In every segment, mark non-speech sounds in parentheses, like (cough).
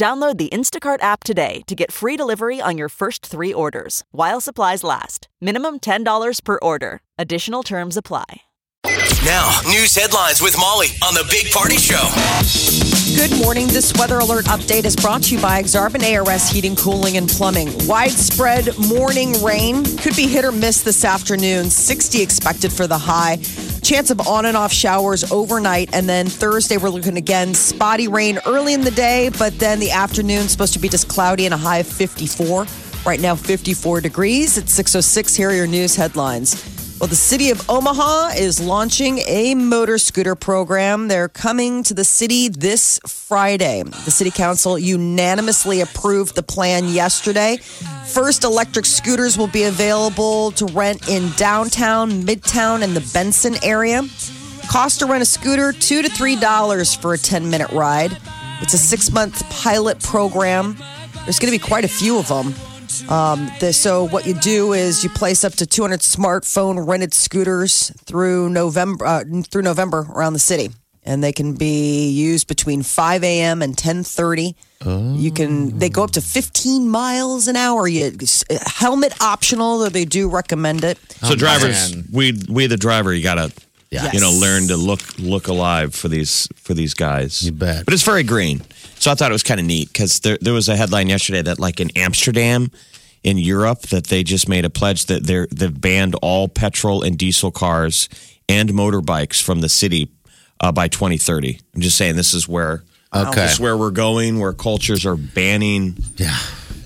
Download the Instacart app today to get free delivery on your first three orders while supplies last. Minimum $10 per order. Additional terms apply. Now, news headlines with Molly on the Big Party Show. Good morning. This weather alert update is brought to you by Exarban ARS Heating, Cooling, and Plumbing. Widespread morning rain could be hit or miss this afternoon. 60 expected for the high. Chance of on and off showers overnight. And then Thursday, we're looking again spotty rain early in the day, but then the afternoon supposed to be just cloudy and a high of 54. Right now, 54 degrees. It's 606. Here are your news headlines. Well, the city of Omaha is launching a motor scooter program. They're coming to the city this Friday. The city council unanimously approved the plan yesterday. First electric scooters will be available to rent in downtown, midtown, and the Benson area. Cost to rent a scooter two to three dollars for a 10 minute ride. It's a six month pilot program. There's going to be quite a few of them. Um, the, so what you do is you place up to 200 smartphone rented scooters through November uh, through November around the city, and they can be used between 5 a.m. and 10:30. You can they go up to 15 miles an hour. You helmet optional, though they do recommend it. So drivers, man. we we the driver, you gotta Yeah. you know learn to look look alive for these for these guys. You bet. But it's very green, so I thought it was kind of neat because there there was a headline yesterday that like in Amsterdam, in Europe, that they just made a pledge that they're they've banned all petrol and diesel cars and motorbikes from the city uh, by 2030. I'm just saying this is where Okay. this is where we're going, where cultures are banning Yeah.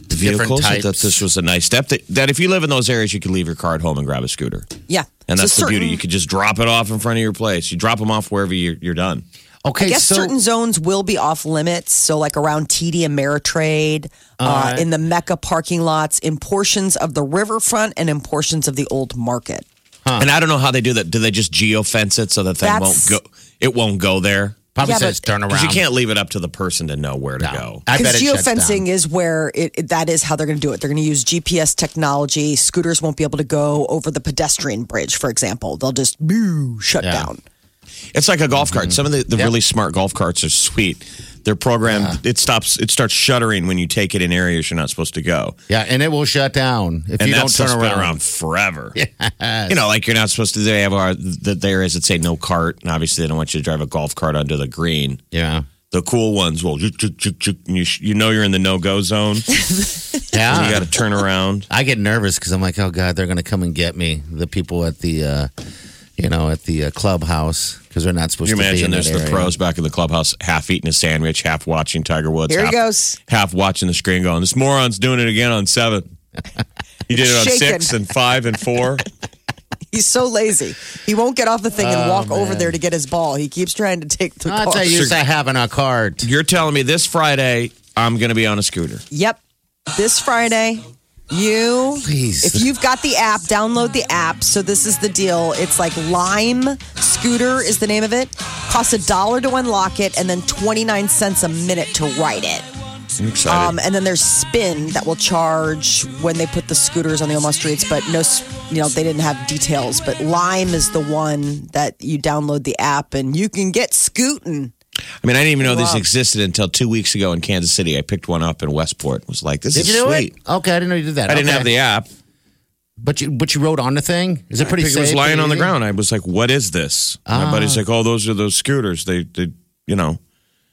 the Different vehicles. I thought this was a nice step. That, that if you live in those areas, you could leave your car at home and grab a scooter. Yeah, And So that's the beauty. You could just drop it off in front of your place. You drop them off wherever you're, you're done. Okay, I guess so certain zones will be off limits. So, like around TD and Ameritrade, uh, in the MECA parking lots, in portions of the riverfront, and in portions of the old market. And I don't know how they do that. Do they just geofence it so that they won't go? It won't go there probably Yeah, says but- turn around. because you can't leave it up to the person to know where to go. I bet Because it shuts geofencing is where it, it- that is how they're going to do it. They're going to use GPS technology. Scooters won't be able to go over the pedestrian bridge, for example. They'll just boo, shut Yeah. down. It's like a golf Mm-hmm. cart. Some of the, the really smart golf carts are sweet. They're programmed. It stops. It starts shuttering when you take it in areas you're not supposed to go. Yeah, and it will shut down if and you that don't turn around. around forever. (laughs) You know, like you're not supposed to. They have our, the, the areas that say no cart, and obviously they don't want you to drive a golf cart onto the green. Yeah. The cool ones will, you, you know you're in the no go zone. (laughs) Yeah. you got to turn around. I get nervous because I'm like, oh god, they're going to come and get me. The people at the, uh, you know, at the uh, clubhouse because they're not supposed You to be in there. You imagine there's that the area. pros back in the clubhouse, half eating a sandwich, half watching Tiger Woods. Here he half, goes. Half watching the screen, going, "This moron's doing it again on seven. (laughs) He did it on Shaking. six and five and four. (laughs) He's so lazy. He won't get off the thing Oh, and walk over there to get his ball. He keeps trying to take the That's car. a use I have in a cart. You're telling me this Friday I'm going to be on a scooter? Yep. This Friday, you, Please. if you've got the app, download the app. So this is the deal. It's like Lime Scooter is the name of it. Costs a dollar to unlock it and then 29 cents a minute to ride it. I'm excited. Um, and then there's Spin that will charge when they put the scooters on the Omaha streets, but no, s- you know, they didn't have details. But Lime is the one that you download the app and you can get scooting. I mean, I didn't even know this existed until two weeks ago in Kansas City. I picked one up in Westport. and Was like, this Did is you do sweet. it? Okay, I didn't know you did that. I didn't Okay. have the app. But you, but you rode on the thing. Is it pretty it safe? was lying on the ground. I was like, "What is this?" My buddy's ah. like, "Oh, those are those scooters. They, they, you know,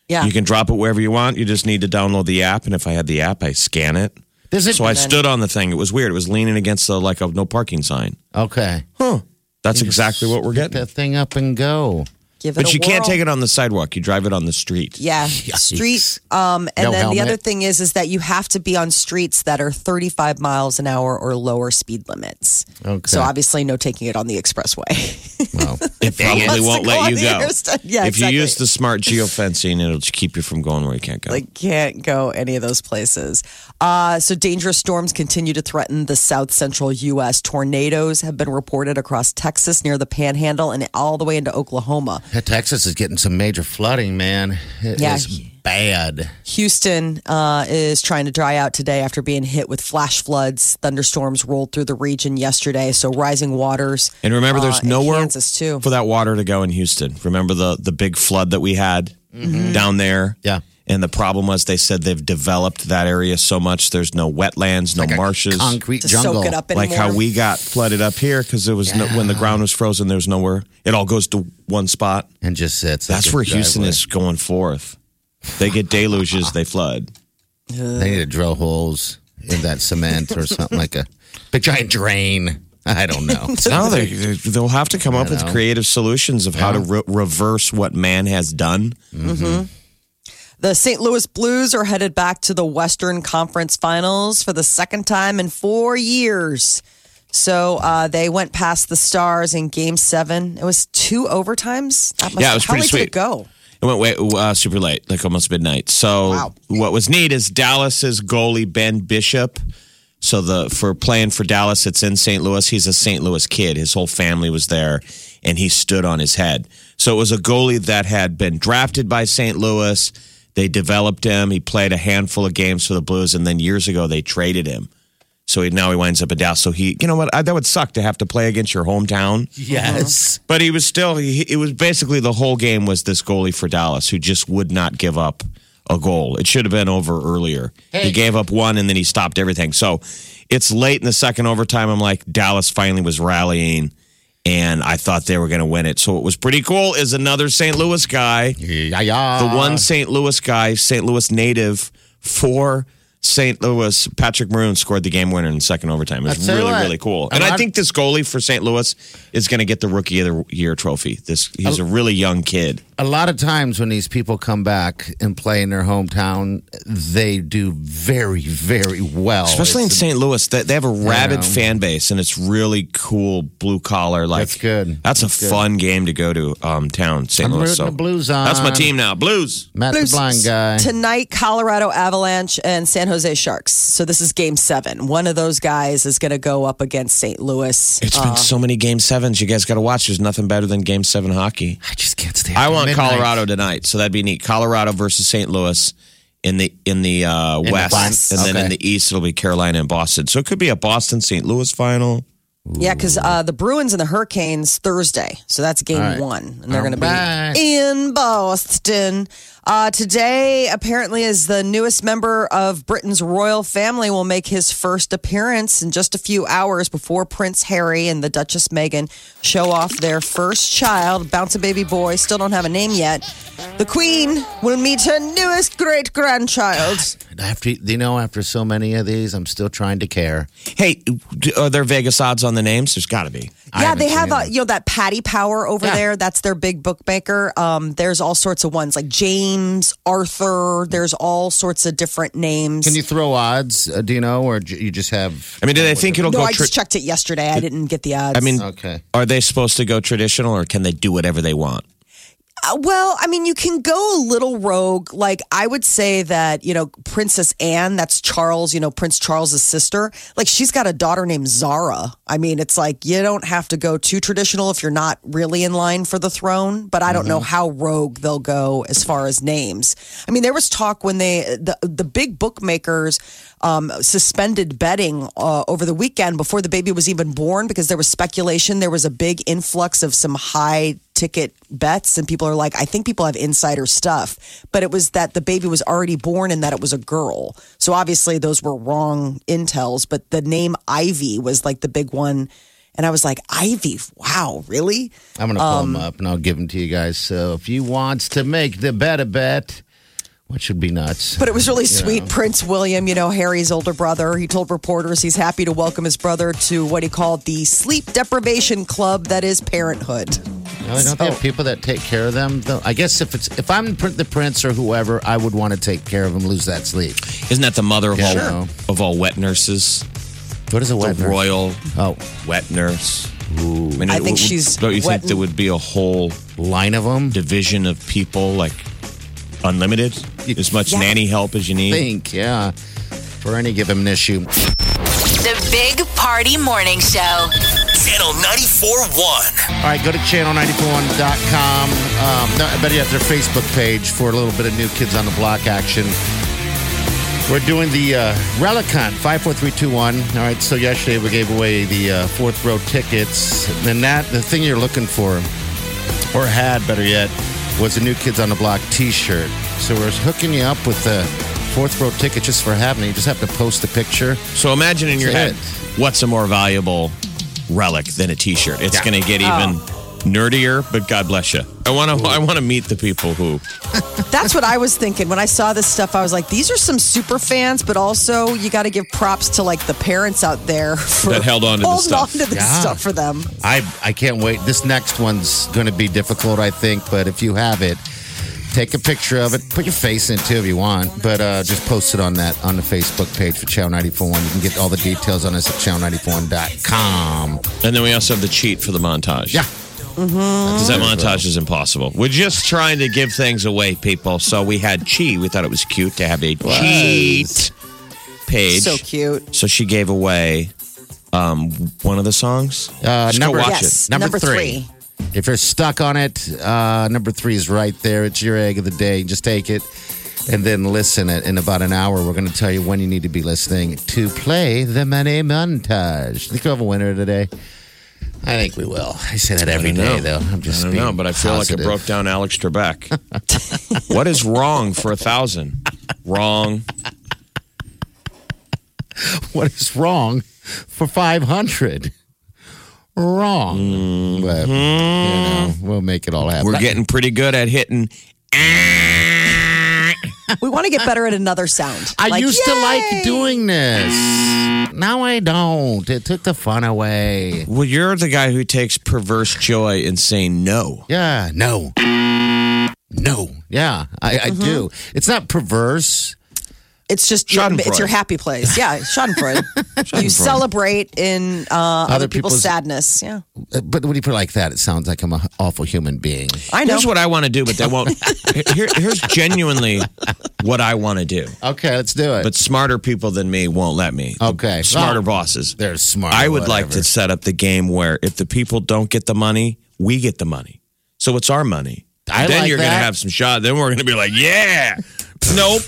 Yeah. you can drop it wherever you want. You just need to download the app. And if I had the app, I scan it. Does it? So I stood on the thing. It was weird. It was leaning against the like a no parking sign. okay. Huh? That's exactly what we're Get getting. that thing up and go. Give it But a you can't take it on the sidewalk. You drive it on the street. Yeah, (laughs) street. Um, and No then the other thing is, is that you have to be on streets that are 35 miles an hour or lower speed limits. Okay. So obviously, no taking it on the expressway. (laughs) Well, It probably won't let you the go. Yeah, if you use the smart geofencing, it'll just keep you from going where you can't go. Like can't go any of those places. Uh, so dangerous storms continue to threaten the south central U.S. Tornadoes have been reported across Texas near the Panhandle and all the way into Oklahoma. Texas is getting some major flooding, man. It is Yeah. bad. Houston uh, is trying to dry out today after being hit with flash floods. Thunderstorms rolled through the region yesterday, so rising waters. and remember, uh, there's in nowhere too. for that water to go in Houston. Remember the the big flood that we had Mm-hmm. down there? Yeah. And the problem was they said they've developed that area so much there's no wetlands, no Like a marshes. concrete to jungle. soak it up like how we got flooded up here because it was no, when the ground was frozen. There was nowhere. It all goes to one spot. and just sits. like That's a where Houston driveway. is going forth. They get deluges, they flood. They need to drill holes in that cement or something like a (laughs) big giant drain. (laughs) I don't know. No, they they'll have to come up with know. creative solutions of how to re- reverse what man has done. The St. Louis Blues are headed back to the Western Conference Finals for the second time in four years. So uh, they went past the Stars in Game Seven. It was two overtimes. That must- Yeah, it was how pretty late sweet. did it go? It went way uh, super late, like almost midnight. So Wow. what was neat is Dallas's goalie Ben Bishop. So the for playing for Dallas, it's in St. Louis. He's a St. Louis kid. His whole family was there, and he stood on his head. So it was a goalie that had been drafted by St. Louis. They developed him. He played a handful of games for the Blues, and then years ago they traded him. So he, now he winds up in Dallas. So he, you know what? I, that would suck to have to play against your hometown. yes. Uh-huh. But he was still, he, it was basically the whole game was this goalie for Dallas who just would not give up a goal. It should have been over earlier. He gave up one and then he stopped everything. So it's late in the second overtime. I'm like, Dallas finally was rallying and I thought they were going to win it. So what was pretty cool is another St. Louis guy, Yeah, yeah. the one St. Louis guy, St. Louis native for St. Louis, Patrick Maroon scored the game winner in the second overtime. It was I tell you really, what, really cool. a And I think this goalie for St. Louis is going to get the Rookie of the Year trophy. This he's a really young kid. a lot of times when these people come back and play in their hometown, they do very, very well. Especially in St. Louis, they, they have a rabid know. fan base, and it's really cool blue collar. Like That's good. That's a good. fun game to go to. Um, town St. I'm Louis. So the Blues on. that's my team now. Blues. Matt Blues the blind guy. Tonight, Colorado Avalanche and San Jose Sharks. So this is game seven. One of those guys is going to go up against St. Louis. It's been so many game sevens. You guys got to watch. There's nothing better than game seven hockey. I just can't stay. I want midnight. Colorado tonight, so that'd be neat. Colorado versus St. Louis in the in the uh, the west, west. and then in the east it'll be Carolina and Boston. So it could be a Boston St. Louis final. Yeah, because uh, the Bruins and the Hurricanes Thursday. So that's game All right. one. And they're All going to be in Boston. Uh, today, apparently, is the newest member of Britain's royal family will make his first appearance in just a few hours before Prince Harry and the Duchess Meghan show off their first child, bounce a baby boy. Still don't have a name yet. The Queen will meet her newest great grandchild. After you know, after so many of these, I'm still trying to care. Hey, are there Vegas odds on the names? There's got to be. I Yeah, haven't they have seen uh, them. you know that Paddy Power over Yeah. there. That's their big bookmaker. Um, there's all sorts of ones like James, Arthur. There's all sorts of different names. Can you throw odds? Uh, do you know, or j- you just have? I mean, do they think it'll no, go? I just checked it yesterday. I didn't get the odds. I mean, Okay. are they supposed to go traditional, or can they do whatever they want? Uh, well, I mean, you can go a little rogue. Like, I would say that, you know, Princess Anne, that's Charles, you know, Prince Charles's sister. Like, she's got a daughter named Zara. I mean, it's like you don't have to go too traditional if you're not really in line for the throne. But I don't know how rogue they'll go as far as names. I mean, there was talk when they, the, the big bookmakers, um, suspended betting uh, over the weekend before the baby was even born because there was speculation there was a big influx of some high ticket bets and people are like i think people have insider stuff but it was that the baby was already born and that it was a girl so obviously those were wrong intels but the name ivy was like the big one and i was like ivy wow really I'm gonna pull Um, them up and I'll give them to you guys. So if you wants to make the bet a bet, which would be nuts. But it was really sweet. Prince William, you know, Harry's older brother, he told reporters he's happy to welcome his brother to what he called the sleep deprivation club that is parenthood. Well, don't they have people that take care of them? Though I guess if it's if I'm the prince or whoever, I would want to take care of them. lose that sleep. Isn't that the mother of Yeah, all sure. of all wet nurses? What is a wet the nurse? royal Oh, wet nurse. i mean, I it- think w- she's Don't you think there would be a whole line of them. division of people like unlimited, as much Yeah. nanny help as you need? Think, yeah, for any given issue. The Big Party Morning Show. Channel 94.1. All right, go to channel941.com. Um, no, I bet you have their Facebook page for a little bit of new Kids on the Block action. We're doing the uh, Relic Hunt, 54321. All right, so yesterday we gave away the uh, fourth row tickets. And that, the thing you're looking for, or had better yet, was a new Kids on the Block t shirt. So we're hooking you up with the fourth row ticket just for having it. You just have to post a picture. So imagine in your head, That's what's a more valuable relic than a T-shirt? It's Yeah. going to get oh. even nerdier, but God bless you. I want to. I want to meet the people who. That's what I was thinking when I saw this stuff. I was like, these are some super fans, but also you got to give props to like the parents out there (laughs) for That held on to the stuff. on to this Yeah. stuff for them. I I can't wait. This next one's going to be difficult, I think. But if you have it, take a picture of it. Put your face in it too if you want. But uh, just post it on that on the Facebook page for Channel 941. You can get all the details on us at channel941.com. And then we also have the cheat for the montage. Yeah. Because that montage is impossible. We're just trying to give things away, people. So we had Chi. We thought it was cute to have a cheat page. So cute. So she gave away um, one of the songs. Uh, Just number- watch Yes, it. Number, number three. If you're stuck on it, uh, number three is right there. It's your egg of the day. Just take it and then listen it. In about an hour, we're going to tell you when you need to be listening to play the money montage. Think we'll have a winner today? I think we will. I say that every day, know. though. I'm just I don't know, but I feel like it broke down Alex Trebek. (laughs) what is wrong for a thousand? Wrong. What is wrong for 500? Wrong. Mm, but, mm-hmm. you know, we'll make it all happen. We're getting pretty good at hitting. We want to get better at another sound. I Like, used to like doing this. Now I don't. It took the fun away. Well, you're the guy who takes perverse joy in saying no. Yeah, no. No. Yeah, I, I mm-hmm. do. It's not perverse. It's just Schadenfreude. it's your happy place. Yeah, (laughs) Schadenfreude. you celebrate in uh, other, people's, people's- sadness. Yeah, Uh, But when you put it like that, it sounds like I'm an awful human being. I know. Here's what I want to do, but they won't. (laughs) Here, here's genuinely what I want to do. Okay, let's do it. But smarter people than me won't let me. The Okay. Smarter Oh. bosses. They're smart. I would like to set up the game where if the people don't get the money, we get the money. So it's our money. I then like you're going to have some shot. Then we're going to be like, yeah. (laughs) nope.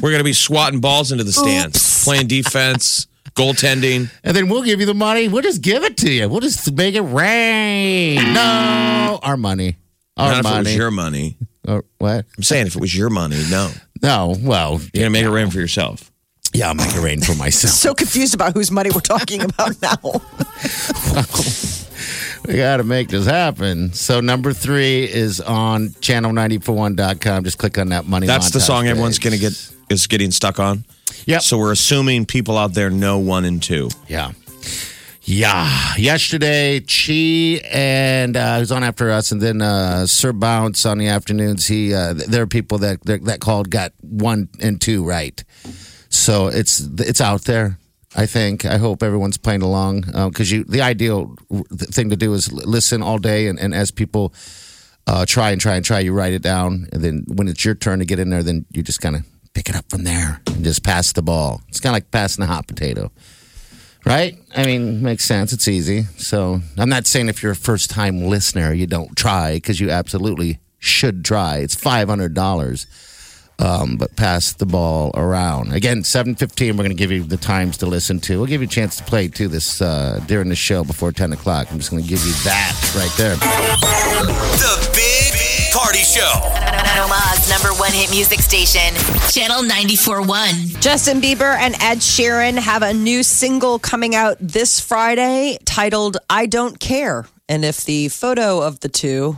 We're going to be swatting balls into the stands, playing defense, goaltending. And then we'll give you the money. We'll just give it to you. We'll just make it rain. No, our money. Our Not if it money. was your money. Or what? I'm saying if it was your money, no. No. Well, You're going to make it rain for yourself. yeah, I'll make it rain for myself. so confused about whose money we're talking about now. (laughs) we got to make this happen. So number three is on channel941.com. Just click on that money. That's the montage song everyone's going to get is getting stuck on. Yeah. So we're assuming people out there know one and two. Yeah. Yeah. Yesterday, Chi and uh, who's on after us, and then uh, Sir Bounce on the afternoons. He, uh, there are people that that called got one and two right. So it's it's out there. I think. I hope everyone's playing along because you. The ideal thing to do is listen all day, and, and as people uh, try and try and try, you write it down, and then when it's your turn to get in there, then you just kind of pick it up from there and just pass the ball. It's kind of like passing a hot potato. Right? I mean, makes sense. It's easy. So I'm not saying if you're a first time listener, you don't try because you absolutely should try. It's $500. Um, but pass the ball around. Again, 7.15, we're going to give you the times to listen to. We'll give you a chance to play too this uh, during the show before 10 o'clock. I'm just going to give you that right there. The Big Party Show. Omaha's number one hit music station. Channel 94.1. Justin Bieber and Ed Sheeran have a new single coming out this Friday titled I Don't Care. And if the photo of the two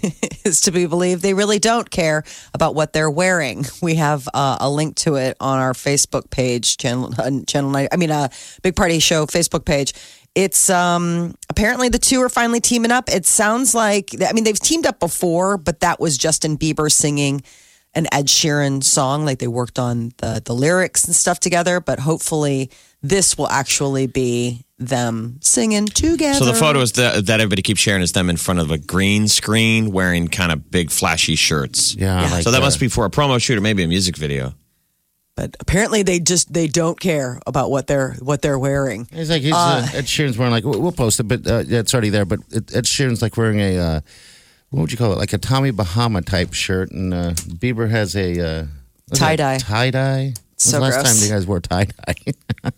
(laughs) is to be believed, they really don't care about what they're wearing. We have uh, a link to it on our Facebook page, channel, uh, channel nine, I mean, uh, Big Party Show Facebook page. It's um apparently the two are finally teaming up. It sounds like I mean they've teamed up before, but that was Justin Bieber singing an Ed Sheeran song. Like they worked on the the lyrics and stuff together. But hopefully this will actually be them singing together. So the photos that, that everybody keeps sharing is them in front of a green screen wearing kind of big flashy shirts. Yeah, like so that the- must be for a promo shoot or maybe a music video. But apparently they just they don't care about what they're what they're wearing. He's like, he's, uh, Ed Sheeran's wearing like, we'll we'll post it, but uh, yeah, it's already there. But it, Ed Sheeran's like wearing a, uh, what would you call it? Like a Tommy Bahama type shirt. And uh, Bieber has a uh, what's? Tie-dye. Tie dye. So last gross. time you guys wore tie dye?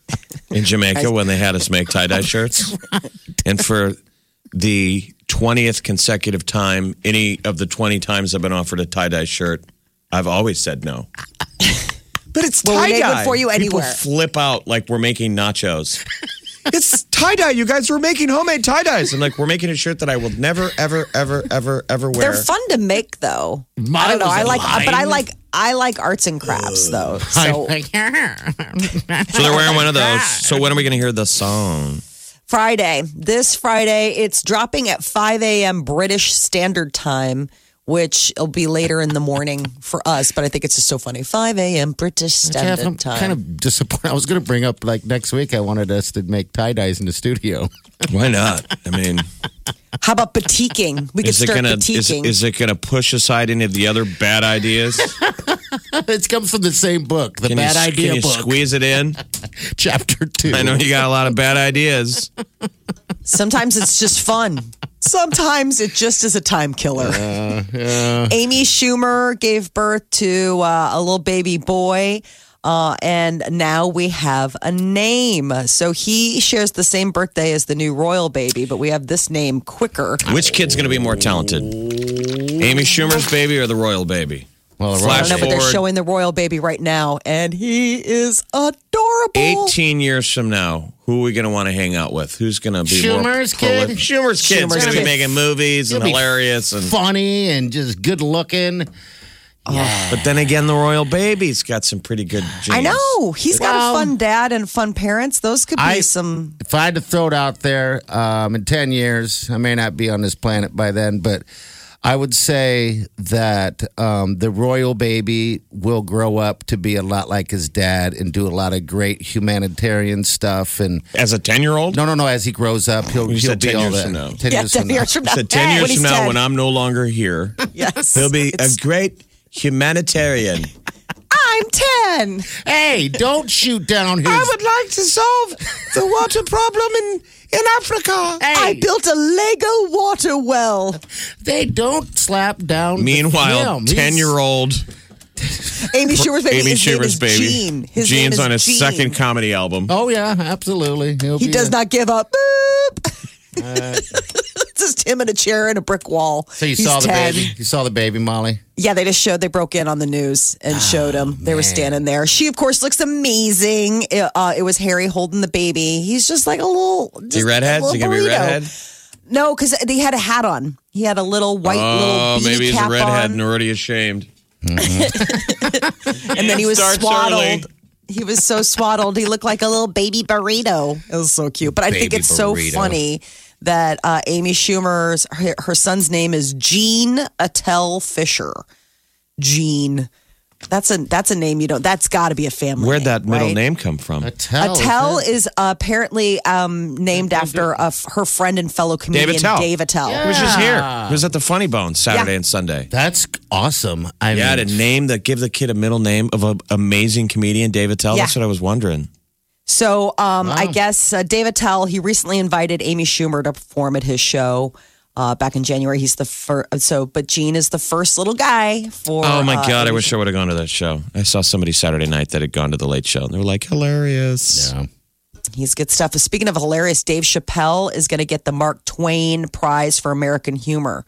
in Jamaica when they had us make tie dye (laughs) shirts. And for the 20th consecutive time, any of the 20 times I've been offered a tie dye shirt, I've always said no. (laughs) But it's Well, tie made one dye. for you People flip out like we're making nachos. (laughs) it's tie dye. You guys were making homemade tie dyes. And like, we're making a shirt that I will never, ever, ever, ever, ever wear. They're fun to make though. I don't know. I I a like, but I like I like arts and crafts though. So (laughs) (laughs) so they're wearing one of those. So when are we going to hear the song? Friday, this Friday, it's dropping at 5 a.m. British Standard Time, which will be later in the morning for us. But I think it's just so funny. 5 a.m. British Jeff, Standard I'm Time. kind of disappointed. I was going to bring up like next week. I wanted us to make tie dyes in the studio. (laughs) Why not? I mean, How about batiking? We could is it start gonna is, batiking. is it gonna push aside any of the other bad ideas? (laughs) it comes from the same book, the Can Bad you, Idea can you book, squeeze it in? (laughs) chapter two. I know you got a lot of bad ideas. Sometimes it's just fun. Sometimes it just is a time killer. Amy Schumer gave birth to uh, a little baby boy. Uh, and now we have a name. So he shares the same birthday as the new royal baby, but we have this name quicker. Which kid's gonna be more talented? Amy Schumer's baby or the royal baby? Well, I Flash don't know, but they're showing the royal baby right now, and he is adorable. 18 years from now, who are we going to want to hang out with? Who's going to be more Schumer's kid? Schumer's kid's Schumer's going to be kid. making movies and He'll be hilarious. And, funny and just good looking. but then again, the royal baby's got some pretty good genes. I know he's got Well- a fun dad and fun parents. Those could be I- some. If I had to throw it out there, um, in 10 years, I may not be on this planet by then, but I would say that um, the royal baby will grow up to be a lot like his dad and do a lot of great humanitarian stuff. And As a 10 year old? no, no, no. As he grows up, he'll, You he'll said be 10 all years that. from now. 10 Yeah, years 10 from now. years from now. So 10 When years from now, 10. when I'm no longer here, Yes, he'll be a great humanitarian. (laughs) I'm ten. Hey, don't shoot down his. I would like to solve the water problem in, in Africa. Hey, I built a Lego water well. they don't slap down. the Meanwhile, film. 10 year old Amy Schumer's baby. Amy his name Schumer's is baby. Gene. His name Gene's is on his Gene. second comedy album. Oh yeah, absolutely. He'll He be does a- not give up. Boop. It's just him in a chair and a brick wall. So you He's saw the 10. baby. You saw the baby, Molly. Yeah, they just showed. They broke in on the news and showed him. They were standing there. She, of course, looks amazing. It, uh, it was Harry holding the baby. He's just like a little. Just Is he redhead? a he going to be burrito. redhead? No, because he had a hat on. He had a little white Oh, little maybe he's a redhead on, and already ashamed. (laughs) and then he was swaddled. early. He was so swaddled. He looked like a little baby burrito. It was so cute. But I think Baby it's so funny that uh, Amy Schumer's her, her son's name is Gene Attell Fisher. Gene. That's a that's a name you don't. That's got to be a family. Where'd name, that middle right? name come from? Attell. Attell isn't apparently um, named after a f her friend and fellow comedian Dave Attell. Dave Attell. He was just here. He was at the Funny Bone Saturday Yeah. and Sunday. That's awesome. I Yeah, mean, to name that, give the kid a middle name of an amazing comedian, Dave Attell. Yeah. That's what I was wondering. So um, I guess uh, Dave Attell, he recently invited Amy Schumer to perform at his show uh, back in January. He's the first. So, but Gene is the first little guy for. Oh my uh, God, I wish I would have gone to that show. I saw somebody Saturday night that had gone to the late show and they were like, hilarious. Yeah. He's good stuff. Speaking of hilarious, Dave Chappelle is going to get the Mark Twain Prize for American Humor.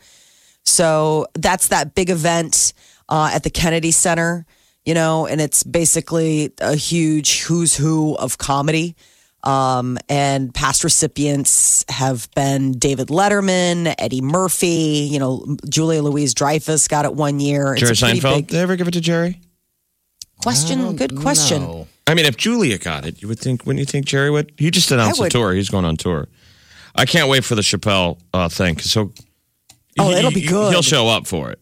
So that's that big event uh, at the Kennedy Center, you know, and it's basically a huge who's who of comedy. Um, and past recipients have been David Letterman, Eddie Murphy, you know, Julia Louis-Dreyfus got it one year. It's Jerry a pretty Seinfeld. big Did they ever give it to Jerry? question. Good question. No. I mean, if Julia got it, you would think, wouldn't you think Jerry would? He just announced I the tour. He's going on tour. I can't wait for the Chappelle uh, thing So. Oh, he- it'll be good. He'll show up for it.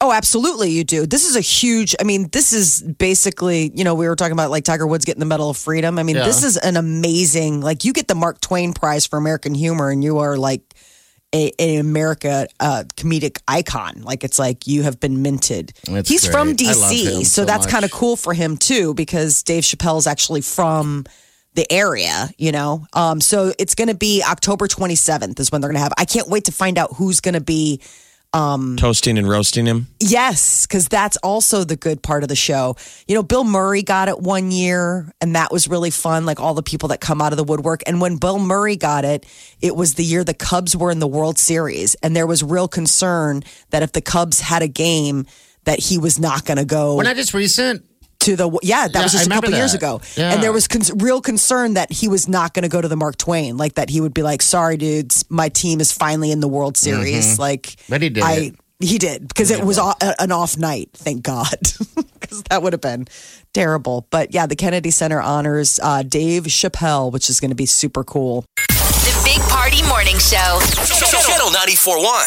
Oh, absolutely, you do. This is a huge. I mean, this is basically, you know, we were talking about like Tiger Woods getting the Medal of Freedom. I mean, Yeah. this is an amazing. Like, you get the Mark Twain Prize for American Humor, and you are like a, a America uh, comedic icon. Like, it's like you have been minted. That's He's from great. Love DC, so so that's kind of cool for him too, because Dave Chappelle is actually from the area, you know. Um, so it's going to be October 27th is when they're going to have. I can't wait to find out who's going to be. Um, Toasting and roasting him. Yes, because that's also the good part of the show. You know, Bill Murray got it one year, and that was really fun. Like all the people that come out of the woodwork. And when Bill Murray got it, it was the year the Cubs were in the World Series, and there was real concern that if the Cubs had a game, that he was not going to go When I just recent, to the yeah that Yeah, was just a couple remember years ago Yeah. and there was con- real concern that he was not going to go to the mark twain like that he would be like sorry dudes my team is finally in the world series like Mm-hmm. But he did i it. he did because it was a- an off night thank god (laughs) because that would have been terrible but yeah the kennedy center honors uh, dave chappelle which is going to be super cool The Big Party Morning Show. Channel 94.1.